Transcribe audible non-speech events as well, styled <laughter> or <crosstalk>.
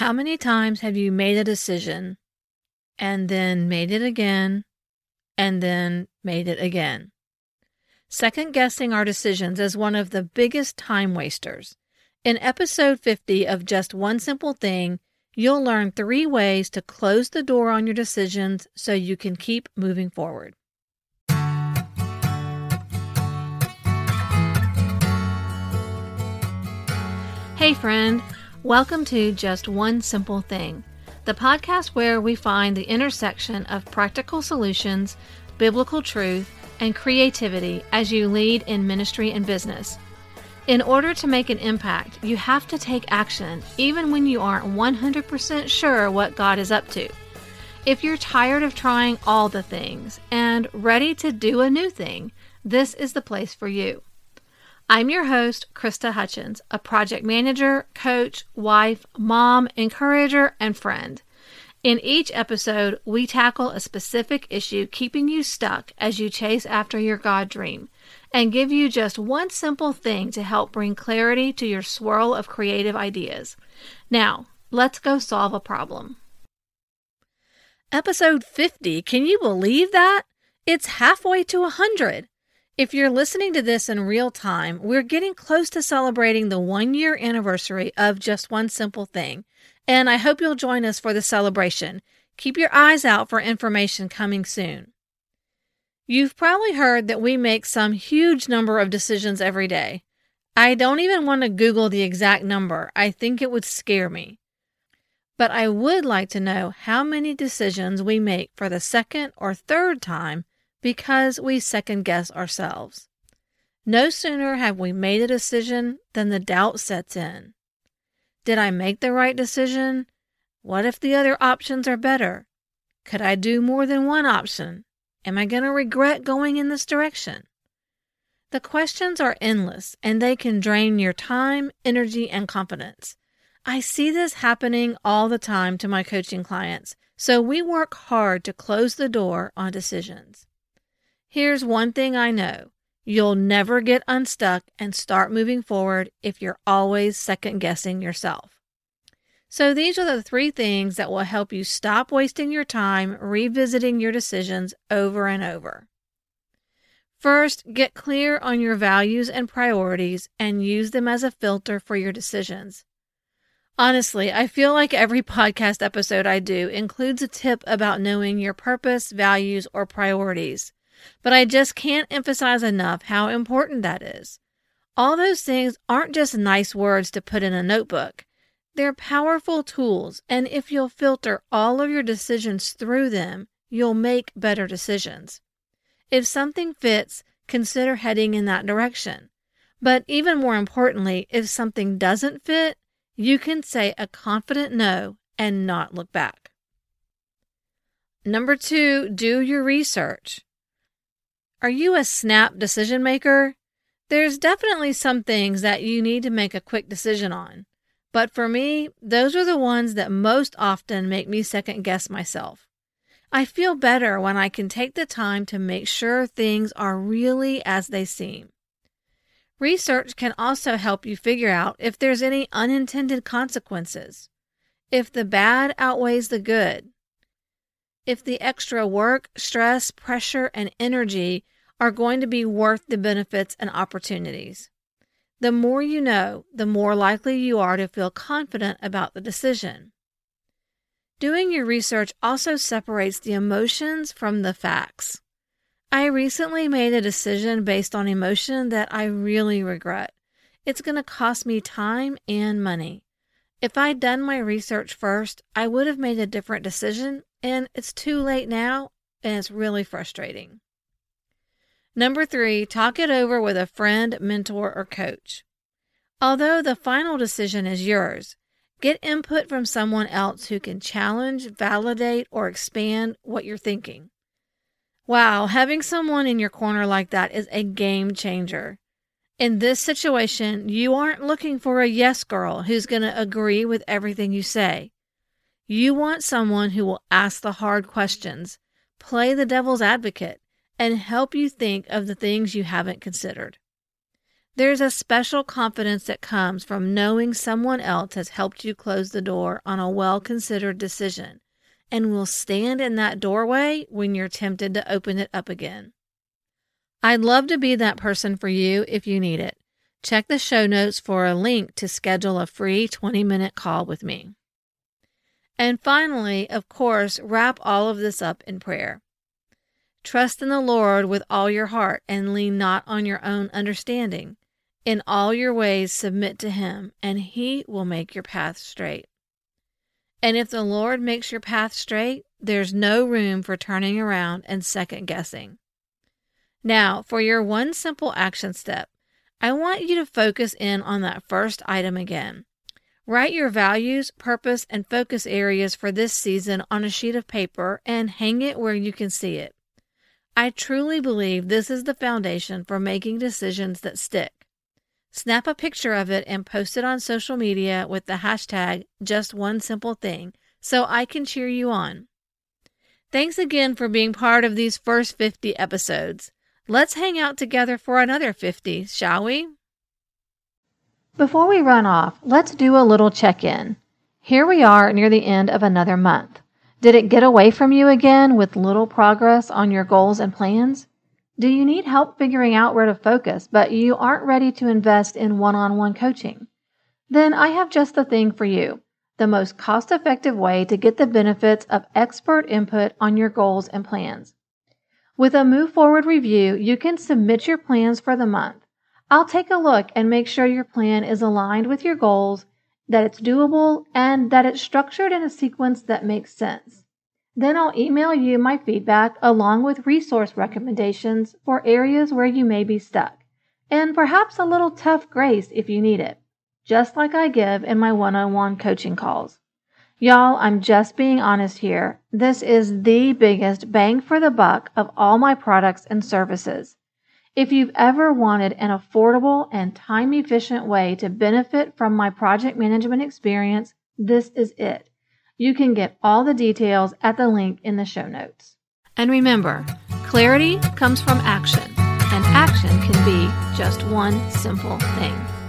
How many times have you made a decision and then made it again and then made it again? Second guessing our decisions is one of the biggest time wasters. In episode 50 of Just One Simple Thing, you'll learn three ways to close the door on your decisions so you can keep moving forward. Hey, friend. Welcome to Just One Simple Thing, the podcast where we find the intersection of practical solutions, biblical truth, and creativity as you lead in ministry and business. In order to make an impact, you have to take action, even when you aren't 100% sure what God is up to. If you're tired of trying all the things and ready to do a new thing, this is the place for you. I'm your host, Krista Hutchins, a project manager, coach, wife, mom, encourager, and friend. In each episode, we tackle a specific issue keeping you stuck as you chase after your God dream and give you just one simple thing to help bring clarity to your swirl of creative ideas. Now, let's go solve a problem. Episode 50, can you believe that? It's halfway to 100. If you're listening to this in real time, we're getting close to celebrating the one year anniversary of Just One Simple Thing and I hope you'll join us for the celebration. Keep your eyes out for information coming soon. You've probably heard that we make some huge number of decisions every day. I don't even want to Google the exact number, I think it would scare me. But I would like to know how many decisions we make for the second or third time because we second guess ourselves. No sooner have we made a decision than the doubt sets in. Did I make the right decision? What if the other options are better? Could I do more than one option? Am I going to regret going in this direction? The questions are endless and they can drain your time, energy, and confidence. I see this happening all the time to my coaching clients, so we work hard to close the door on decisions. Here's one thing I know You'll never get unstuck and start moving forward if you're always second guessing yourself. So, these are the three things that will help you stop wasting your time revisiting your decisions over and over. First, get clear on your values and priorities and use them as a filter for your decisions. Honestly, I feel like every <laughs> podcast episode I do includes a tip about knowing your purpose, values, or priorities. But I just can't emphasize enough how important that is. All those things aren't just nice words to put in a notebook. They're powerful tools, and if you'll filter all of your decisions through them, you'll make better decisions. If something fits, consider heading in that direction. But even more importantly, if something doesn't fit, you can say a confident no and not look back. Number two, do your research. Are you a snap decision maker? There's definitely some things that you need to make a quick decision on. But for me, those are the ones that most often make me second guess myself. I feel better when I can take the time to make sure things are really as they seem. Research can also help you figure out if there's any unintended consequences, if the bad outweighs the good, if the extra work, stress, pressure, and energy are going to be worth the benefits and opportunities. The more you know, the more likely you are to feel confident about the decision. Doing your research also separates the emotions from the facts. I recently made a decision based on emotion that I really regret. It's going to cost me time and money. If I'd done my research first, I would have made a different decision, and it's too late now, and it's really frustrating. Number three, talk it over with a friend, mentor, or coach. Although the final decision is yours, get input from someone else who can challenge, validate, or expand what you're thinking. Wow, having someone in your corner like that is a game changer. In this situation, you aren't looking for a yes girl who's going to agree with everything you say. You want someone who will ask the hard questions, play the devil's advocate, and help you think of the things you haven't considered. There's a special confidence that comes from knowing someone else has helped you close the door on a well considered decision and will stand in that doorway when you're tempted to open it up again. I'd love to be that person for you if you need it. Check the show notes for a link to schedule a free 20 minute call with me. And finally, of course, wrap all of this up in prayer. Trust in the Lord with all your heart and lean not on your own understanding. In all your ways, submit to Him, and He will make your path straight. And if the Lord makes your path straight, there's no room for turning around and second guessing. Now, for your one simple action step, I want you to focus in on that first item again. Write your values, purpose, and focus areas for this season on a sheet of paper and hang it where you can see it. I truly believe this is the foundation for making decisions that stick. Snap a picture of it and post it on social media with the hashtag just one simple thing so I can cheer you on. Thanks again for being part of these first 50 episodes. Let's hang out together for another 50, shall we? Before we run off, let's do a little check in. Here we are near the end of another month. Did it get away from you again with little progress on your goals and plans? Do you need help figuring out where to focus, but you aren't ready to invest in one on one coaching? Then I have just the thing for you the most cost effective way to get the benefits of expert input on your goals and plans. With a Move Forward review, you can submit your plans for the month. I'll take a look and make sure your plan is aligned with your goals, that it's doable, and that it's structured in a sequence that makes sense. Then I'll email you my feedback along with resource recommendations for areas where you may be stuck, and perhaps a little tough grace if you need it, just like I give in my one on one coaching calls. Y'all, I'm just being honest here. This is the biggest bang for the buck of all my products and services. If you've ever wanted an affordable and time efficient way to benefit from my project management experience, this is it. You can get all the details at the link in the show notes. And remember, clarity comes from action, and action can be just one simple thing.